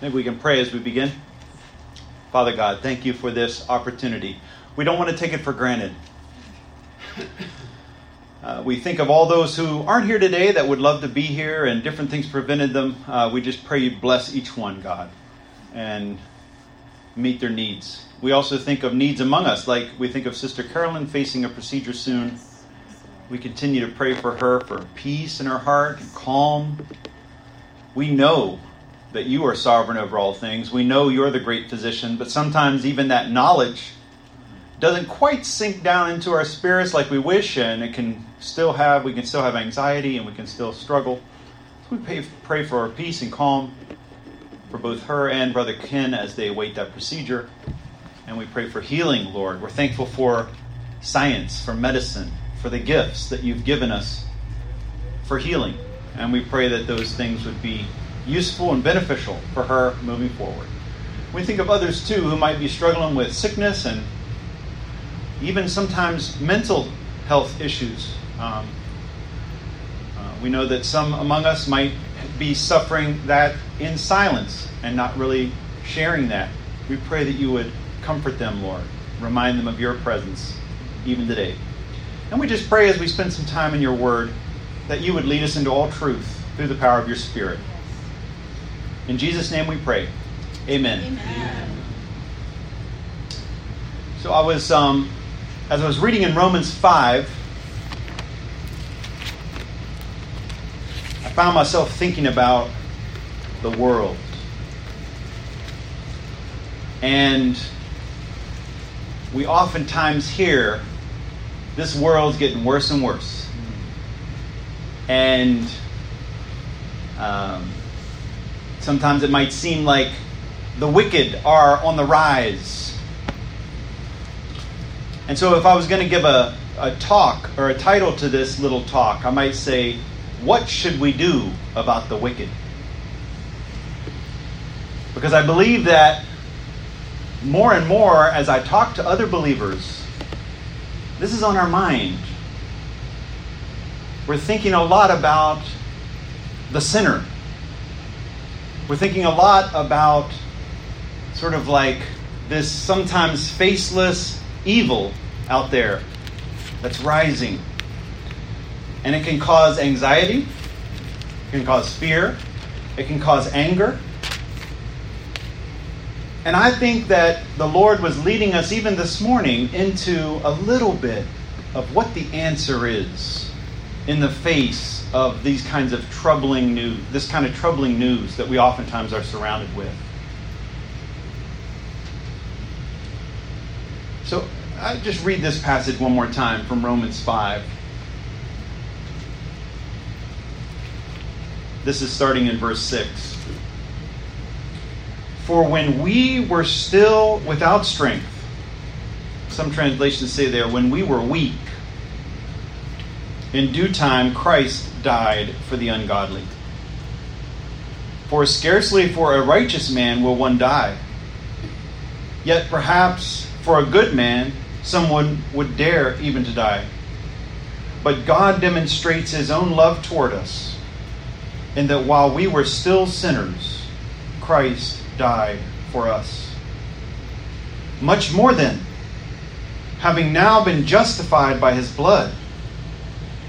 Maybe we can pray as we begin. Father God, thank you for this opportunity. We don't want to take it for granted. Uh, we think of all those who aren't here today that would love to be here and different things prevented them. Uh, we just pray you bless each one, God, and meet their needs. We also think of needs among us, like we think of Sister Carolyn facing a procedure soon. We continue to pray for her for peace in her heart and calm. We know that you are sovereign over all things. We know you're the great physician, but sometimes even that knowledge doesn't quite sink down into our spirits like we wish, and it can still have we can still have anxiety and we can still struggle. So we pray, pray for our peace and calm for both her and Brother Ken as they await that procedure, and we pray for healing, Lord. We're thankful for science, for medicine, for the gifts that you've given us for healing, and we pray that those things would be useful and beneficial for her moving forward. We think of others too who might be struggling with sickness and even sometimes mental health issues. Um, uh, we know that some among us might be suffering that in silence and not really sharing that. We pray that you would comfort them, Lord. Remind them of your presence even today. And we just pray as we spend some time in your word that you would lead us into all truth through the power of your Spirit. In Jesus' name we pray. Amen. Amen. So I was, um, as I was reading in Romans 5, I found myself thinking about the world. And we oftentimes hear this world's getting worse and worse. And um, Sometimes it might seem like the wicked are on the rise. And so, if I was going to give a, a talk or a title to this little talk, I might say, What should we do about the wicked? Because I believe that more and more as I talk to other believers, this is on our mind. We're thinking a lot about the sinner we're thinking a lot about sort of like this sometimes faceless evil out there that's rising. And it can cause anxiety, it can cause fear, it can cause anger. And I think that the Lord was leading us even this morning into a little bit of what the answer is in the face of these kinds of troubling news, this kind of troubling news that we oftentimes are surrounded with. So I just read this passage one more time from Romans 5. This is starting in verse 6. For when we were still without strength, some translations say there, when we were weak, in due time Christ died for the ungodly. For scarcely for a righteous man will one die. Yet perhaps for a good man someone would dare even to die. But God demonstrates his own love toward us, in that while we were still sinners, Christ died for us. Much more then, having now been justified by his blood,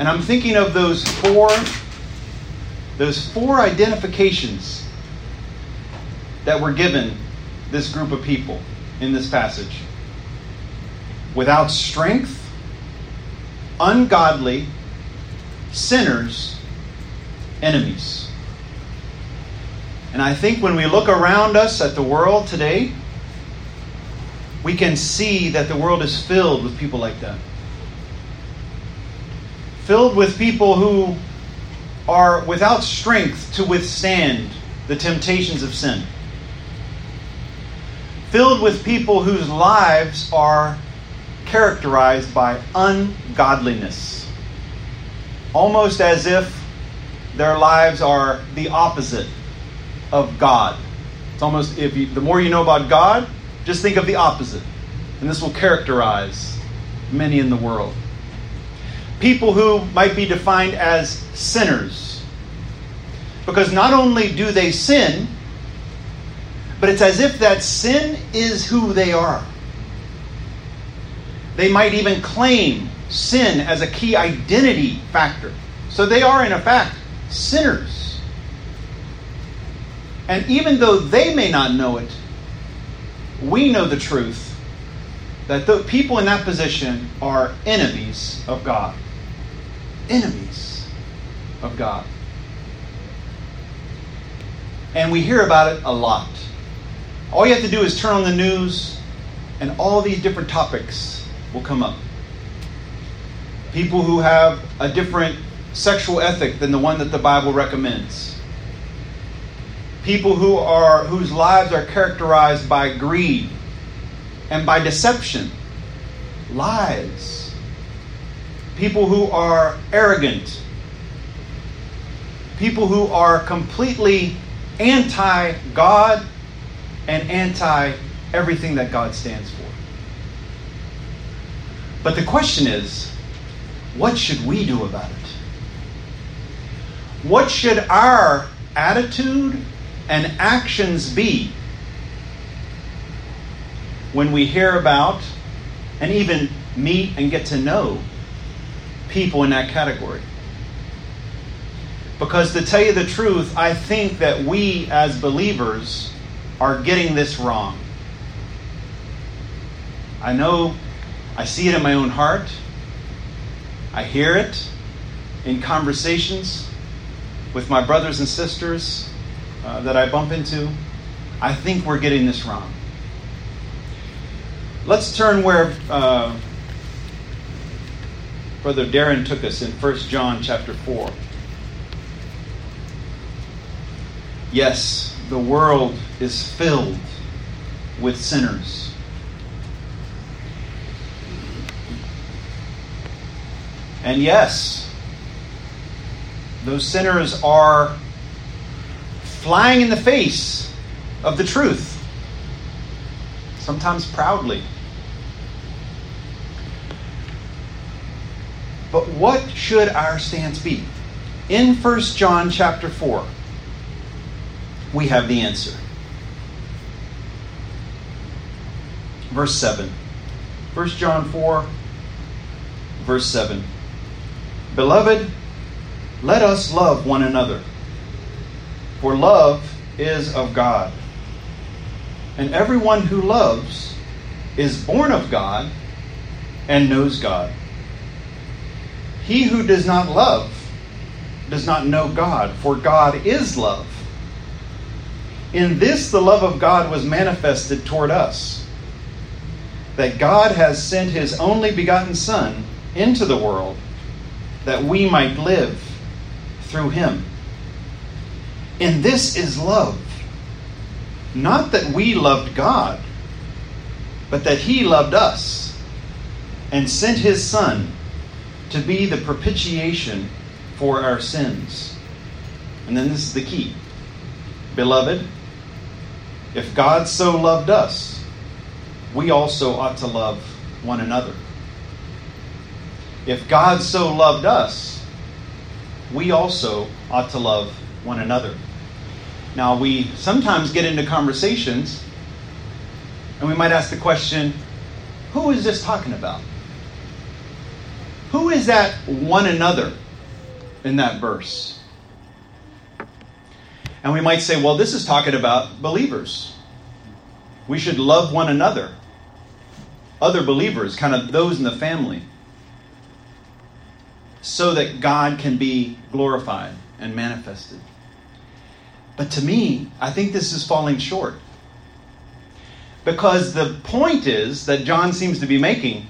And I'm thinking of those four those four identifications that were given this group of people in this passage. Without strength, ungodly, sinners, enemies. And I think when we look around us at the world today, we can see that the world is filled with people like that filled with people who are without strength to withstand the temptations of sin. filled with people whose lives are characterized by ungodliness. Almost as if their lives are the opposite of God. It's almost if you, the more you know about God, just think of the opposite. And this will characterize many in the world. People who might be defined as sinners. Because not only do they sin, but it's as if that sin is who they are. They might even claim sin as a key identity factor. So they are, in effect, sinners. And even though they may not know it, we know the truth that the people in that position are enemies of God. Enemies of God. And we hear about it a lot. All you have to do is turn on the news, and all these different topics will come up. People who have a different sexual ethic than the one that the Bible recommends. People who are whose lives are characterized by greed and by deception, lies. People who are arrogant. People who are completely anti God and anti everything that God stands for. But the question is, what should we do about it? What should our attitude and actions be when we hear about and even meet and get to know people in that category? Because to tell you the truth, I think that we as believers are getting this wrong. I know I see it in my own heart. I hear it in conversations with my brothers and sisters uh, that I bump into, I think we're getting this wrong. Let's turn where uh, Brother Darren took us in 1 John chapter 4. Yes, the world is filled with sinners. And yes, those sinners are flying in the face of the truth, sometimes proudly. But what should our stance be? In 1 John chapter 4, we have the answer. Verse 7. 1 John 4, verse 7. Beloved, let us love one another. For love is of God. And everyone who loves is born of God and knows God. He who does not love does not know God, for God is love. In this, the love of God was manifested toward us that God has sent his only begotten Son into the world that we might live through him. And this is love. Not that we loved God, but that he loved us and sent his Son to be the propitiation for our sins. And then this is the key. Beloved, if God so loved us, we also ought to love one another. If God so loved us, we also ought to love one another. Now, we sometimes get into conversations and we might ask the question who is this talking about? Who is that one another in that verse? And we might say, well, this is talking about believers. We should love one another, other believers, kind of those in the family so that God can be glorified and manifested. But to me, I think this is falling short. Because the point is that John seems to be making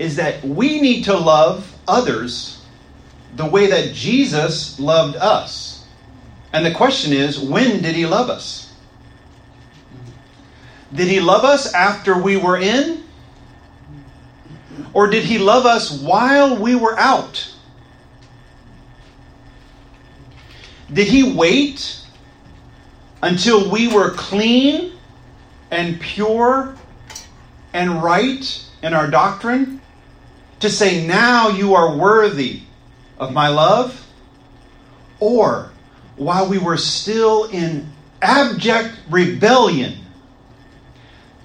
is that we need to love others the way that Jesus loved us. And the question is, when did he love us? Did he love us after we were in? Or did he love us while we were out? Did he wait until we were clean and pure and right in our doctrine to say, Now you are worthy of my love? Or while we were still in abject rebellion,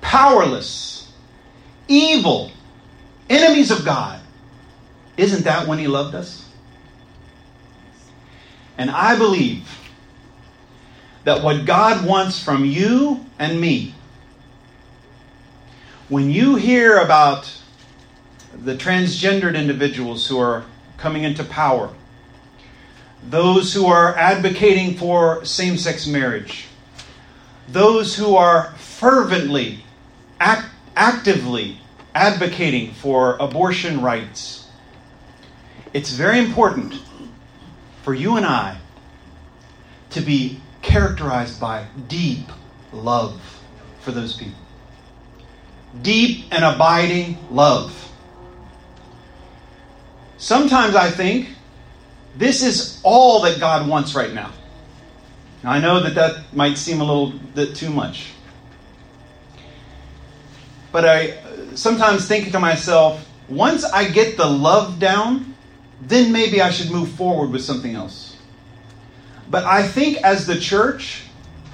powerless, evil, enemies of God, isn't that when He loved us? And I believe that what God wants from you and me, when you hear about the transgendered individuals who are coming into power, those who are advocating for same sex marriage, those who are fervently, act, actively advocating for abortion rights, it's very important for you and I to be characterized by deep love for those people. Deep and abiding love. Sometimes I think this is all that God wants right now. now. I know that that might seem a little bit too much. But I uh, sometimes think to myself, once I get the love down, then maybe I should move forward with something else. But I think as the church,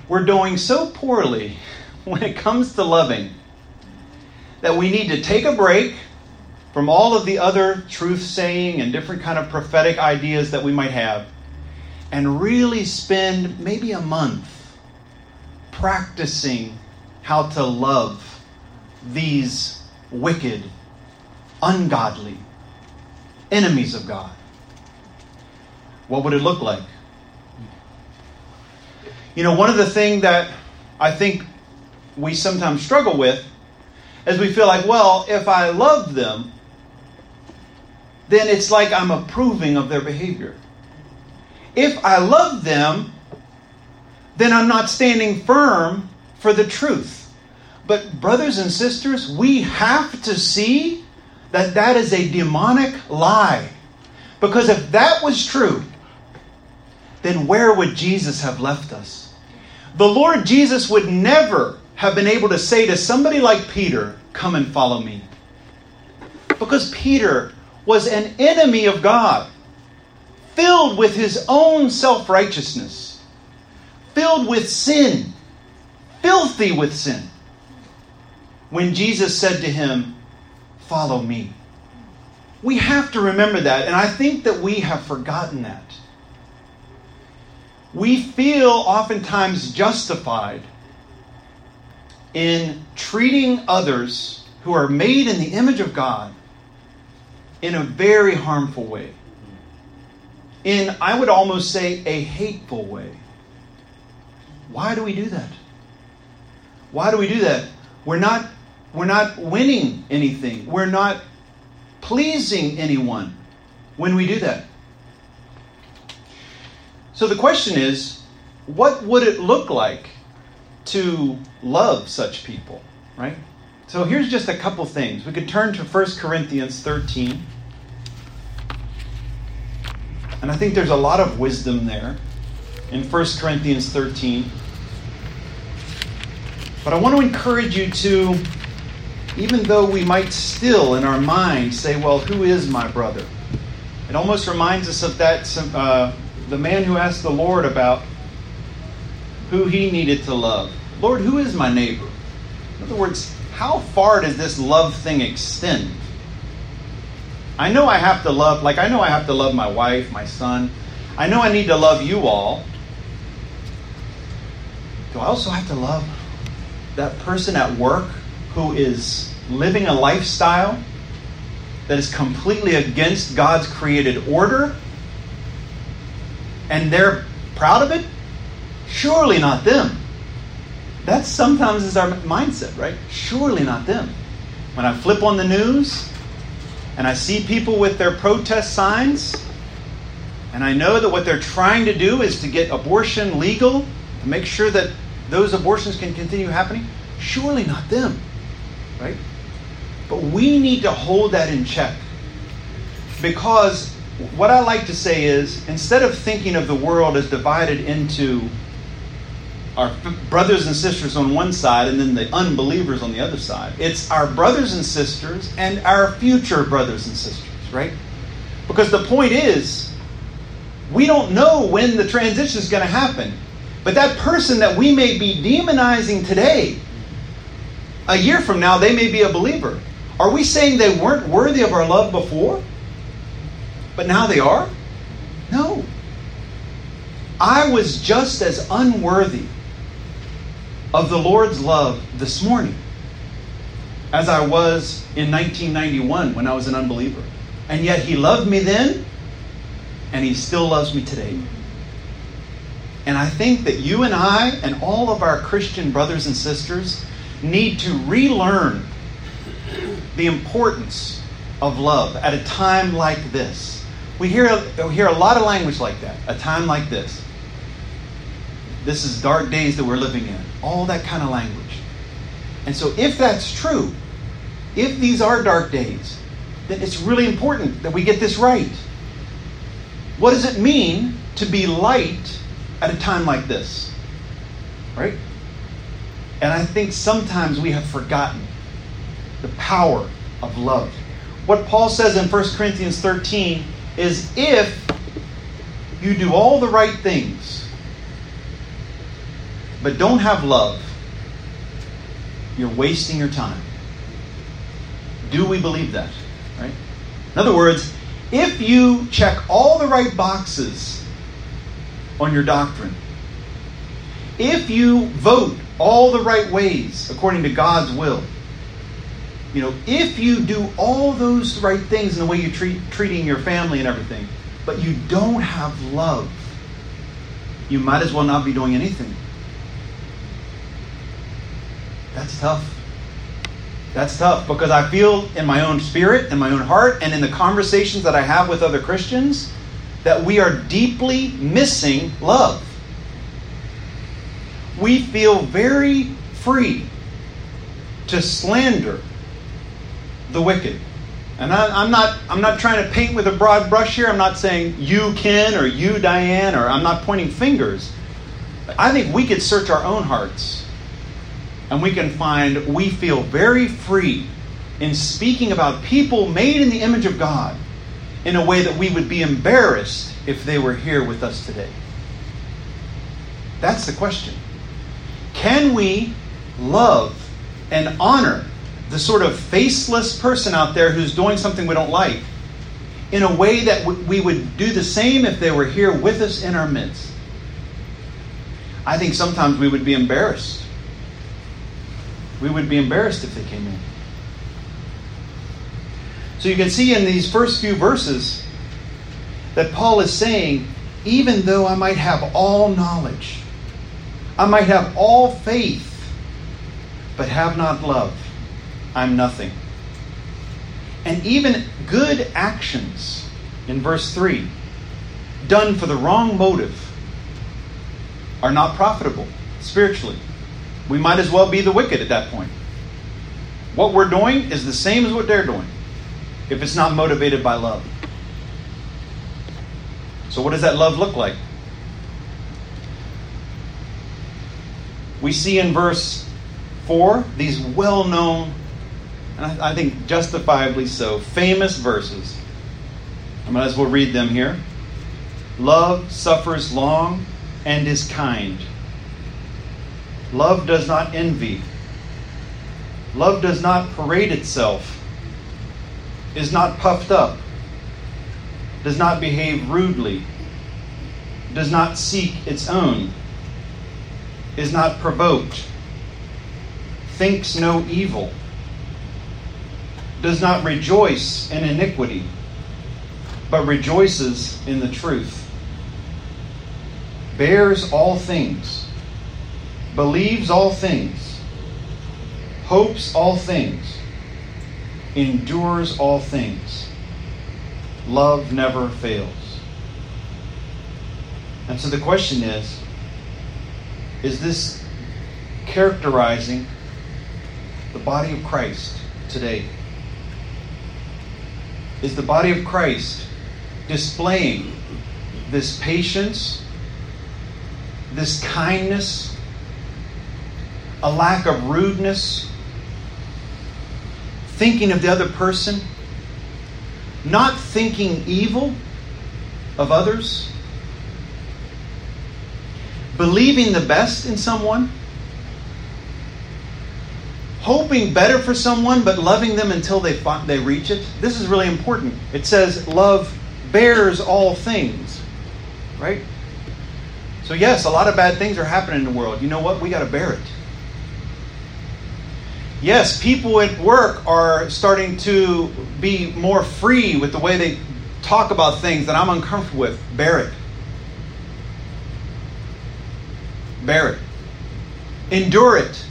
we're doing so poorly when it comes to loving that we need to take a break from all of the other truth saying and different kind of prophetic ideas that we might have and really spend maybe a month practicing how to love these wicked, ungodly, enemies of God. What would it look like? You know, one of the things that I think we sometimes struggle with is we feel like, well, if I love them, then it's like I'm approving of their behavior. If I love them, then I'm not standing firm for the truth. But, brothers and sisters, we have to see that that is a demonic lie. Because if that was true, then where would Jesus have left us? The Lord Jesus would never have been able to say to somebody like Peter, Come and follow me. Because Peter was an enemy of God, filled with his own self righteousness, filled with sin, filthy with sin. When Jesus said to him, follow me. We have to remember that, and I think that we have forgotten that. We feel oftentimes justified in treating others who are made in the image of God in a very harmful way. In, I would almost say, a hateful way. Why do we do that? Why do we do that? We're not we're not winning anything. We're not pleasing anyone when we do that. So the question is what would it look like to love such people, right? So here's just a couple things. We could turn to 1 Corinthians 13. And I think there's a lot of wisdom there in 1 Corinthians 13. But I want to encourage you to even though we might still in our mind say, well, who is my brother? It almost reminds us of that, uh, the man who asked the Lord about who he needed to love. Lord, who is my neighbor? In other words, how far does this love thing extend? I know I have to love, like I know I have to love my wife, my son. I know I need to love you all. Do I also have to love that person at work who is living a lifestyle that is completely against God's created order and they're proud of it? Surely not them. That sometimes is our mindset, right? Surely not them. When I flip on the news and I see people with their protest signs, and I know that what they're trying to do is to get abortion legal, to make sure that those abortions can continue happening, Surely not them, right? But we need to hold that in check. Because what I like to say is instead of thinking of the world as divided into our brothers and sisters on one side and then the unbelievers on the other side, it's our brothers and sisters and our future brothers and sisters, right? Because the point is, we don't know when the transition is going to happen. But that person that we may be demonizing today, a year from now, they may be a believer. Are we saying they weren't worthy of our love before? But now they are? No. I was just as unworthy of the Lord's love this morning as I was in 1991 when I was an unbeliever. And yet He loved me then, and He still loves me today. And I think that you and I and all of our Christian brothers and sisters need to relearn the importance of love at a time like this. We hear, we hear a lot of language like that, a time like this. This is dark days that we're living in. All that kind of language. And so, if that's true, if these are dark days, then it's really important that we get this right. What does it mean to be light at a time like this? Right? And I think sometimes we have forgotten the power of love. What Paul says in 1 Corinthians 13 is if you do all the right things, but don't have love, you're wasting your time. Do we believe that? Right? In other words, if you check all the right boxes on your doctrine, if you vote all the right ways according to God's will, you know, if you do all those right things in the way you treat treating your family and everything, but you don't have love, you might as well not be doing anything. That's tough. That's tough because I feel in my own spirit, in my own heart, and in the conversations that I have with other Christians that we are deeply missing love. We feel very free to slander the wicked. And I, am not I'm not trying to paint with a broad brush here. I'm not saying you Ken or you Diane or I'm not pointing fingers. I think we could search our own hearts and we can find we feel very free in speaking about people made in the image of God in a way that we would be embarrassed if they were here with us today. That's the question. Can we love and honor the sort of faceless person out there who's doing something we don't like in a way that we would do the same if they were here with us in our midst. I think sometimes we would be embarrassed. We would be embarrassed if they came in. So you can see in these first few verses that Paul is saying, even though I might have all knowledge, I might have all faith, but have not love, I'm nothing. And even good actions, in verse 3, done for the wrong motive, are not profitable spiritually. We might as well be the wicked at that point. What we're doing is the same as what they're doing if it's not motivated by love. So, what does that love look like? We see in verse 4 these well known and I, I think justifiably so, famous verses. I might as well read them here. Love suffers long and is kind. Love does not envy. Love does not parade itself, is not puffed up, does not behave rudely, does not seek its own, is not provoked, thinks no evil does not rejoice in iniquity, but rejoices in the truth, bears all things, believes all things, hopes all things, endures all things. Love never fails. And so the question is is this characterizing the body of Christ today? Is the body of Christ displaying this patience, this kindness, a lack of rudeness, thinking of the other person, not thinking evil of others, believing the best in someone, hoping better for someone but loving them until they they reach it. This is really important. It says love bears all things, right? So yes, a lot of bad things are happening in the world. You know what? We got to bear it. Yes, people at work are starting to be more free with the way they talk about things that I'm uncomfortable with. Bear it. Bear it. Endure it.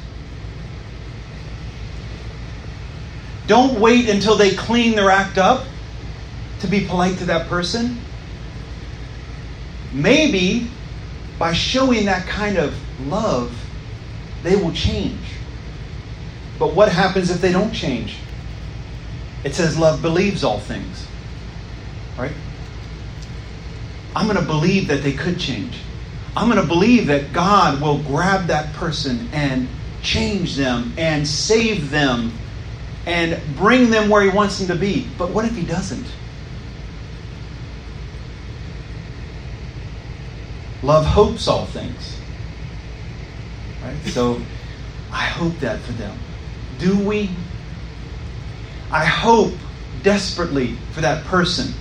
Don't wait until they clean their act up to be polite to that person. Maybe by showing that kind of love, they will change. But what happens if they don't change? It says love believes all things. Right? I'm going to believe that they could change. I'm going to believe that God will grab that person and change them and save them and bring them where He wants them to be. But what if He doesn't? Love hopes all things. Right? So I hope that for them. Do we? I hope desperately for that person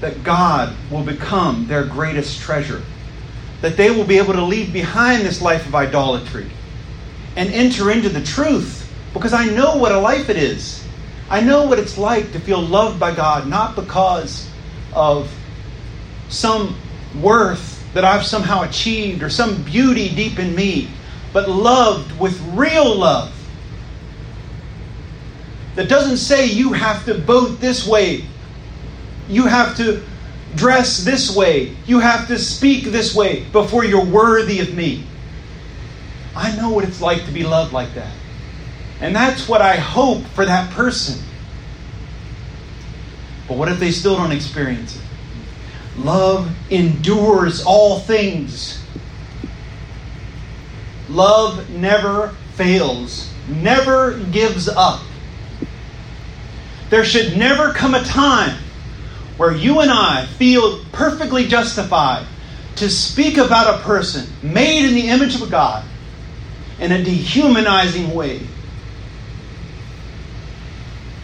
that God will become their greatest treasure. That they will be able to leave behind this life of idolatry and enter into the truth because I know what a life it is. I know what it's like to feel loved by God, not because of some worth that I've somehow achieved or some beauty deep in me, but loved with real love that doesn't say you have to vote this way, you have to dress this way, you have to speak this way before you're worthy of me. I know what it's like to be loved like that. And that's what I hope for that person. But what if they still don't experience it? Love endures all things. Love never fails, never gives up. There should never come a time where you and I feel perfectly justified to speak about a person made in the image of God in a dehumanizing way.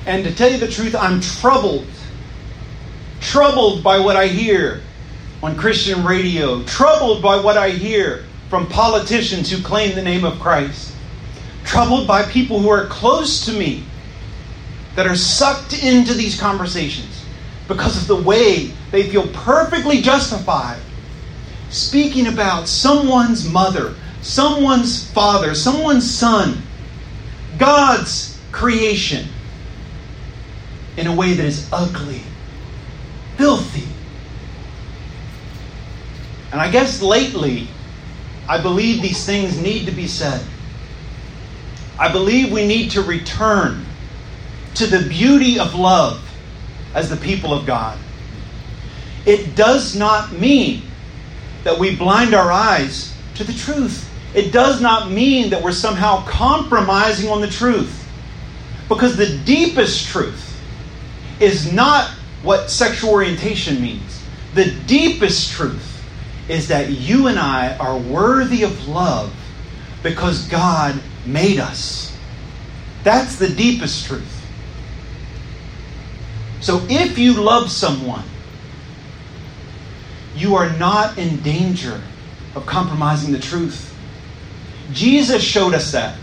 And to tell you the truth, I'm troubled. Troubled by what I hear on Christian radio, troubled by what I hear from politicians who claim the name of Christ, troubled by people who are close to me that are sucked into these conversations because of the way they feel perfectly justified speaking about someone's mother, someone's father, someone's son, God's creation in a way that is ugly, filthy. And I guess lately, I believe these things need to be said. I believe we need to return to the beauty of love as the people of God. It does not mean that we blind our eyes to the truth. It does not mean that we're somehow compromising on the truth. Because the deepest truth is not what sexual orientation means. The deepest truth is that you and I are worthy of love because God made us. That's the deepest truth. So if you love someone, you are not in danger of compromising the truth. Jesus showed us that.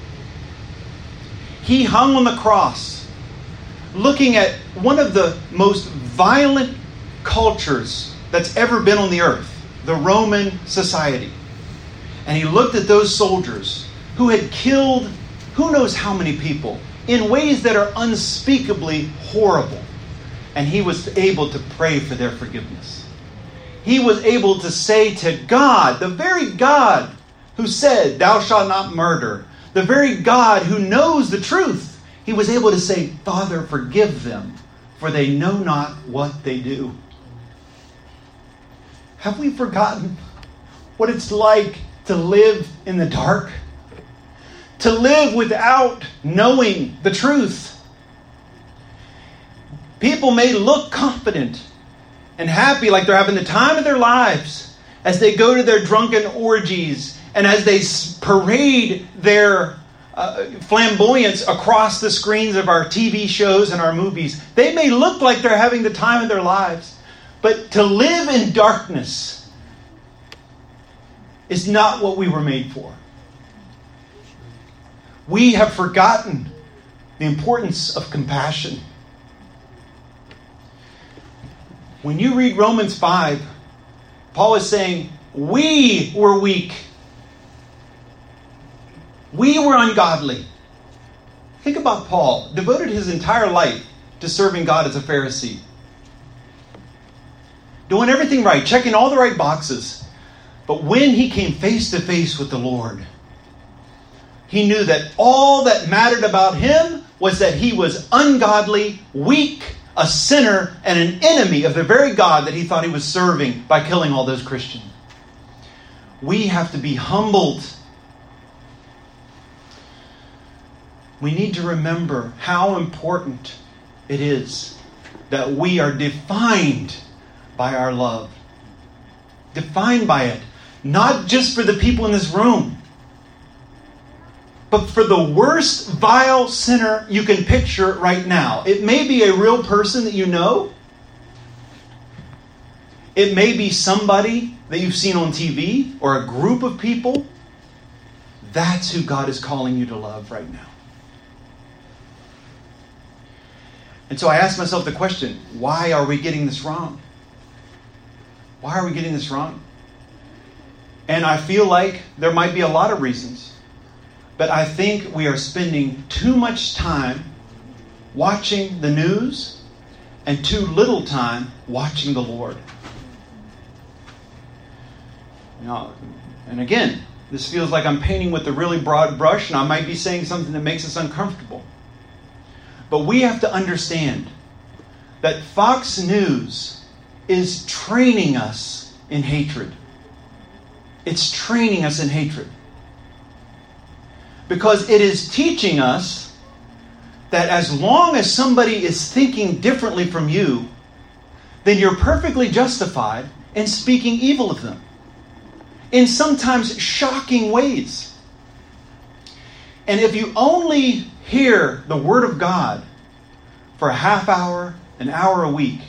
He hung on the cross, looking at one of the most violent cultures that's ever been on the earth, the Roman society. And he looked at those soldiers who had killed who knows how many people in ways that are unspeakably horrible and he was able to pray for their forgiveness. He was able to say to God, the very God who said, Thou shalt not murder, the very God who knows the truth, he was able to say, Father, forgive them, for they know not what they do. Have we forgotten what it's like to live in the dark? To live without knowing the truth? People may look confident and happy like they're having the time of their lives as they go to their drunken orgies and as they parade their uh, flamboyance across the screens of our TV shows and our movies. They may look like they're having the time of their lives, but to live in darkness is not what we were made for. We have forgotten the importance of compassion. When you read Romans 5, Paul is saying, We were weak. We were ungodly. Think about Paul, devoted his entire life to serving God as a Pharisee. Doing everything right, checking all the right boxes. But when he came face to face with the Lord, he knew that all that mattered about him was that he was ungodly, weak, a sinner, and an enemy of the very God that he thought he was serving by killing all those Christians. We have to be humbled. We need to remember how important it is that we are defined by our love. Defined by it. Not just for the people in this room, but for the worst vile sinner you can picture right now. It may be a real person that you know. It may be somebody that you've seen on TV or a group of people. That's who God is calling you to love right now. And so I ask myself the question why are we getting this wrong? Why are we getting this wrong? And I feel like there might be a lot of reasons. But I think we are spending too much time watching the news and too little time watching the Lord. Now, and again, this feels like I'm painting with a really broad brush, and I might be saying something that makes us uncomfortable. But we have to understand that Fox News is training us in hatred. It's training us in hatred because it is teaching us that as long as somebody is thinking differently from you, then you're perfectly justified in speaking evil of them in sometimes shocking ways. And if you only hear the Word of God for a half hour, an hour a week,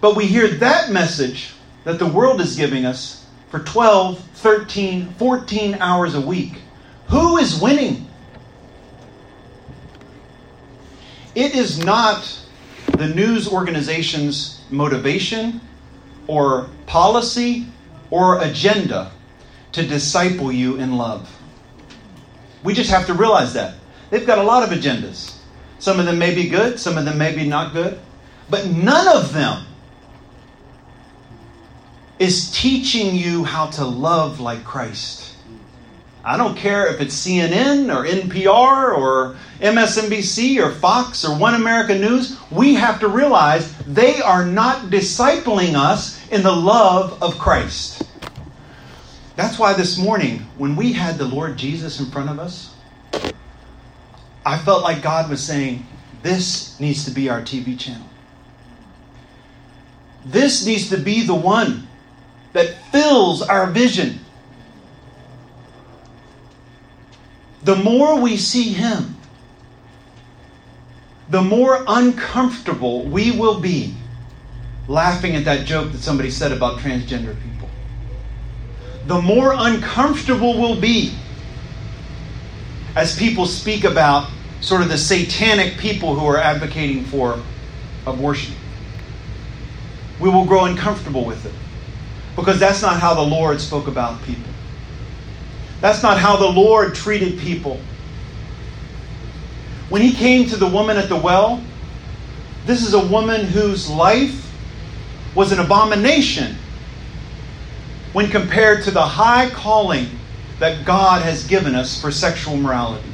but we hear that message that the world is giving us for 12, 13, 14 hours a week, who is winning? It is not the news organization's motivation or policy or agenda to disciple you in love. We just have to realize that. They've got a lot of agendas. Some of them may be good, some of them may be not good, but none of them is teaching you how to love like Christ. I don't care if it's CNN or NPR or MSNBC or Fox or One American News. We have to realize they are not discipling us in the love of Christ. That's why this morning, when we had the Lord Jesus in front of us, I felt like God was saying, This needs to be our TV channel. This needs to be the one that fills our vision. The more we see Him, the more uncomfortable we will be laughing at that joke that somebody said about transgender people. The more uncomfortable we'll be as people speak about sort of the satanic people who are advocating for abortion. We will grow uncomfortable with it because that's not how the Lord spoke about people. That's not how the Lord treated people. When he came to the woman at the well, this is a woman whose life was an abomination when compared to the high calling that God has given us for sexual morality.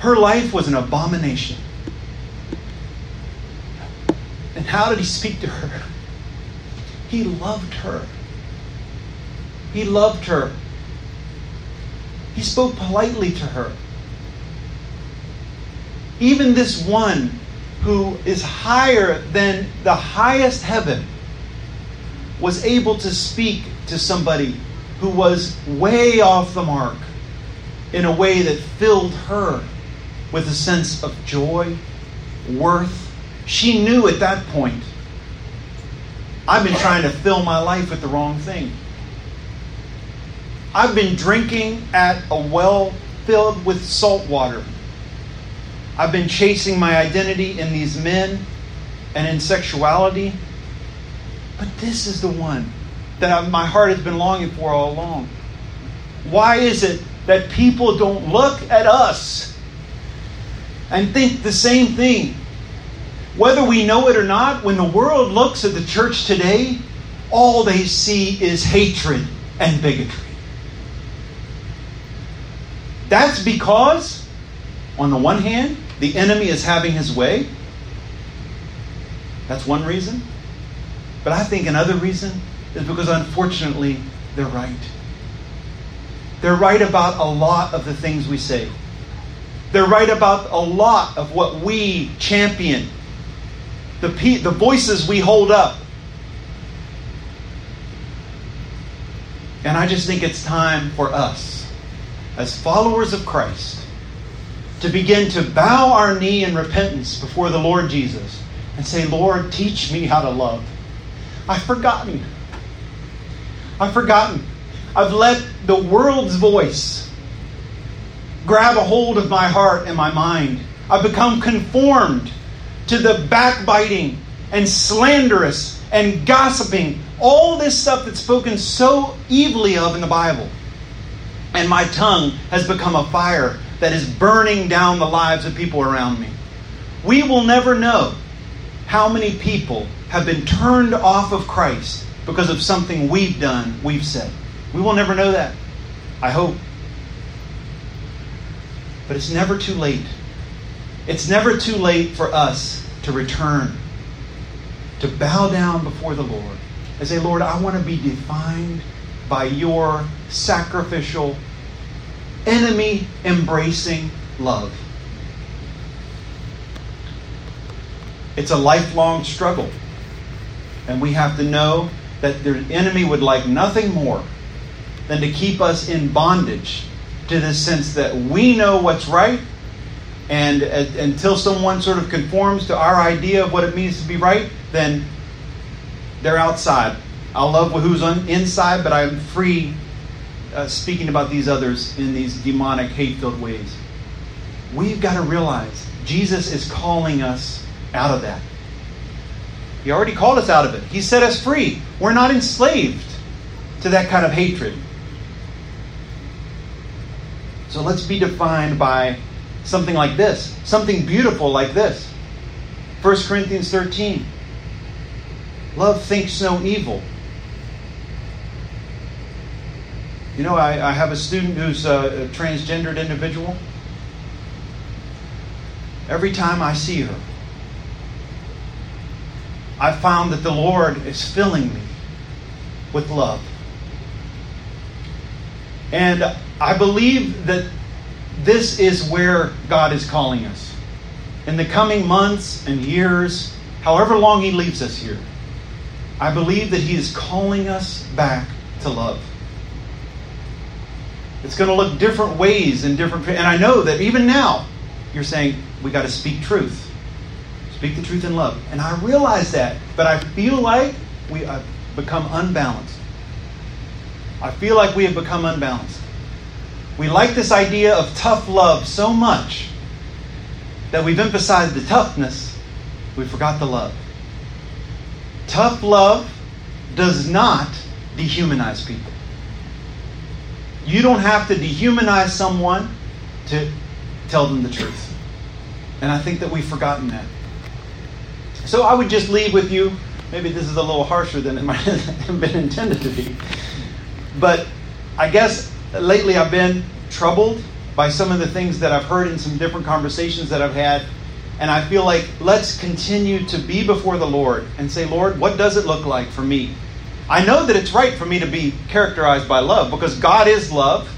Her life was an abomination. And how did he speak to her? He loved her. He loved her. He spoke politely to her. Even this one who is higher than the highest heaven was able to speak to somebody who was way off the mark in a way that filled her with a sense of joy, worth. She knew at that point, I've been trying to fill my life with the wrong thing. I've been drinking at a well filled with salt water. I've been chasing my identity in these men and in sexuality. But this is the one that my heart has been longing for all along. Why is it that people don't look at us and think the same thing? Whether we know it or not, when the world looks at the church today, all they see is hatred and bigotry. That's because, on the one hand, the enemy is having his way. That's one reason. But I think another reason is because unfortunately they're right. They're right about a lot of the things we say. They're right about a lot of what we champion, the, pe- the voices we hold up. And I just think it's time for us, as followers of Christ, to begin to bow our knee in repentance before the Lord Jesus and say, Lord, teach me how to love. I've forgotten. I've forgotten. I've let the world's voice grab a hold of my heart and my mind. I've become conformed to the backbiting and slanderous and gossiping, all this stuff that's spoken so evilly of in the Bible. And my tongue has become a fire that is burning down the lives of people around me. We will never know how many people have been turned off of Christ because of something we've done, we've said. We will never know that. I hope. But it's never too late. It's never too late for us to return, to bow down before the Lord and say, Lord, I want to be defined by your sacrificial, enemy embracing love. It's a lifelong struggle. And we have to know that the enemy would like nothing more than to keep us in bondage to the sense that we know what's right, and uh, until someone sort of conforms to our idea of what it means to be right, then they're outside. I'll love who's on, inside, but I'm free uh, speaking about these others in these demonic, hate filled ways. We've got to realize Jesus is calling us out of that. He already called us out of it. He set us free. We're not enslaved to that kind of hatred. So let's be defined by something like this, something beautiful like this. 1 Corinthians 13. Love thinks no evil. You know, I, I have a student who's a, a transgendered individual. Every time I see her, I found that the Lord is filling me with love. And I believe that this is where God is calling us. In the coming months and years, however long He leaves us here, I believe that He is calling us back to love. It's going to look different ways in different and I know that even now you're saying we got to speak truth. Speak the truth in love. And I realize that, but I feel like we have become unbalanced. I feel like we have become unbalanced. We like this idea of tough love so much that we've emphasized the toughness, we forgot the love. Tough love does not dehumanize people. You don't have to dehumanize someone to tell them the truth. And I think that we've forgotten that. So I would just leave with you. Maybe this is a little harsher than it might have been intended to be. But I guess lately I've been troubled by some of the things that I've heard in some different conversations that I've had. And I feel like let's continue to be before the Lord and say, Lord, what does it look like for me? I know that it's right for me to be characterized by love because God is love.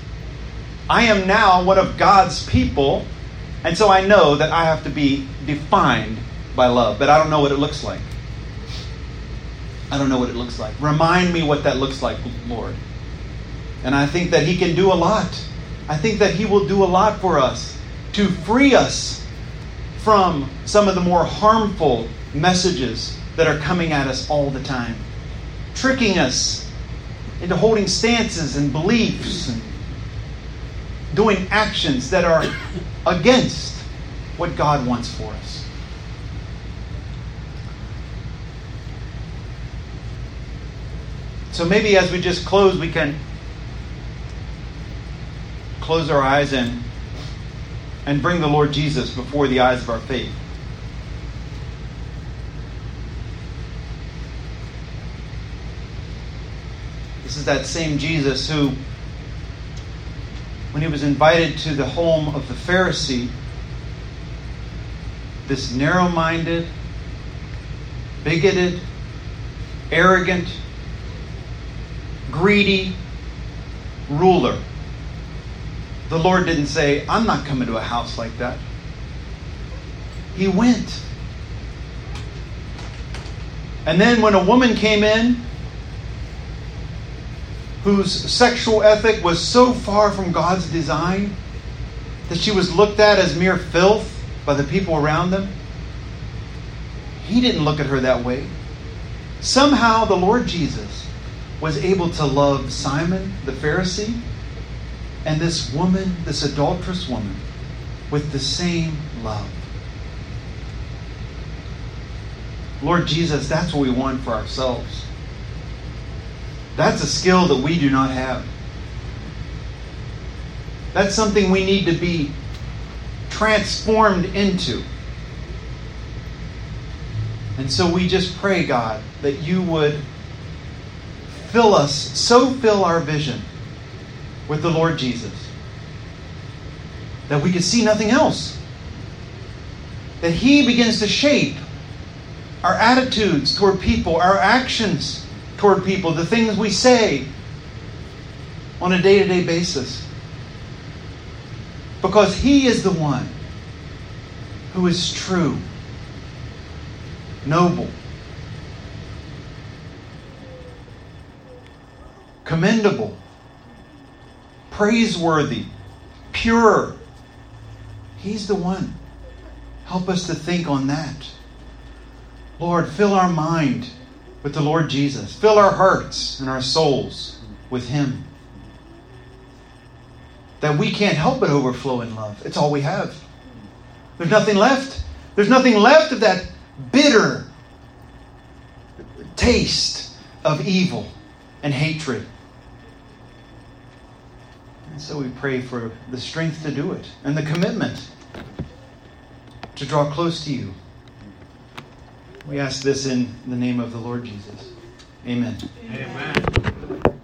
I am now one of God's people, and so I know that I have to be defined by love, but I don't know what it looks like. I don't know what it looks like. Remind me what that looks like, Lord. And I think that He can do a lot. I think that He will do a lot for us to free us from some of the more harmful messages that are coming at us all the time, tricking us into holding stances and beliefs and doing actions that are against what God wants for us. So maybe as we just close, we can close our eyes and, and bring the Lord Jesus before the eyes of our faith. This is that same Jesus who, when he was invited to the home of the Pharisee, this narrow minded, bigoted, arrogant, greedy ruler the Lord didn't say, I'm not coming to a house like that. He went. And then when a woman came in whose sexual ethic was so far from God's design that she was looked at as mere filth by the people around them, he didn't look at her that way. Somehow the Lord Jesus was able to love Simon the Pharisee and this woman, this adulterous woman, with the same love. Lord Jesus, that's what we want for ourselves. That's a skill that we do not have. That's something we need to be transformed into. And so we just pray, God, that you would fill us, so fill our vision with the Lord Jesus. That we could see nothing else. That He begins to shape our attitudes toward people, our actions toward people, the things we say on a day to day basis. Because He is the one who is true, noble, commendable praiseworthy, pure. He's the one. Help us to think on that. Lord, fill our mind with the Lord Jesus. Fill our hearts and our souls with Him. That we can't help but overflow in love. It's all we have. There's nothing left. There's nothing left of that bitter taste of evil and hatred. And so we pray for the strength to do it and the commitment to draw close to you. We ask this in the name of the Lord Jesus. Amen. Amen.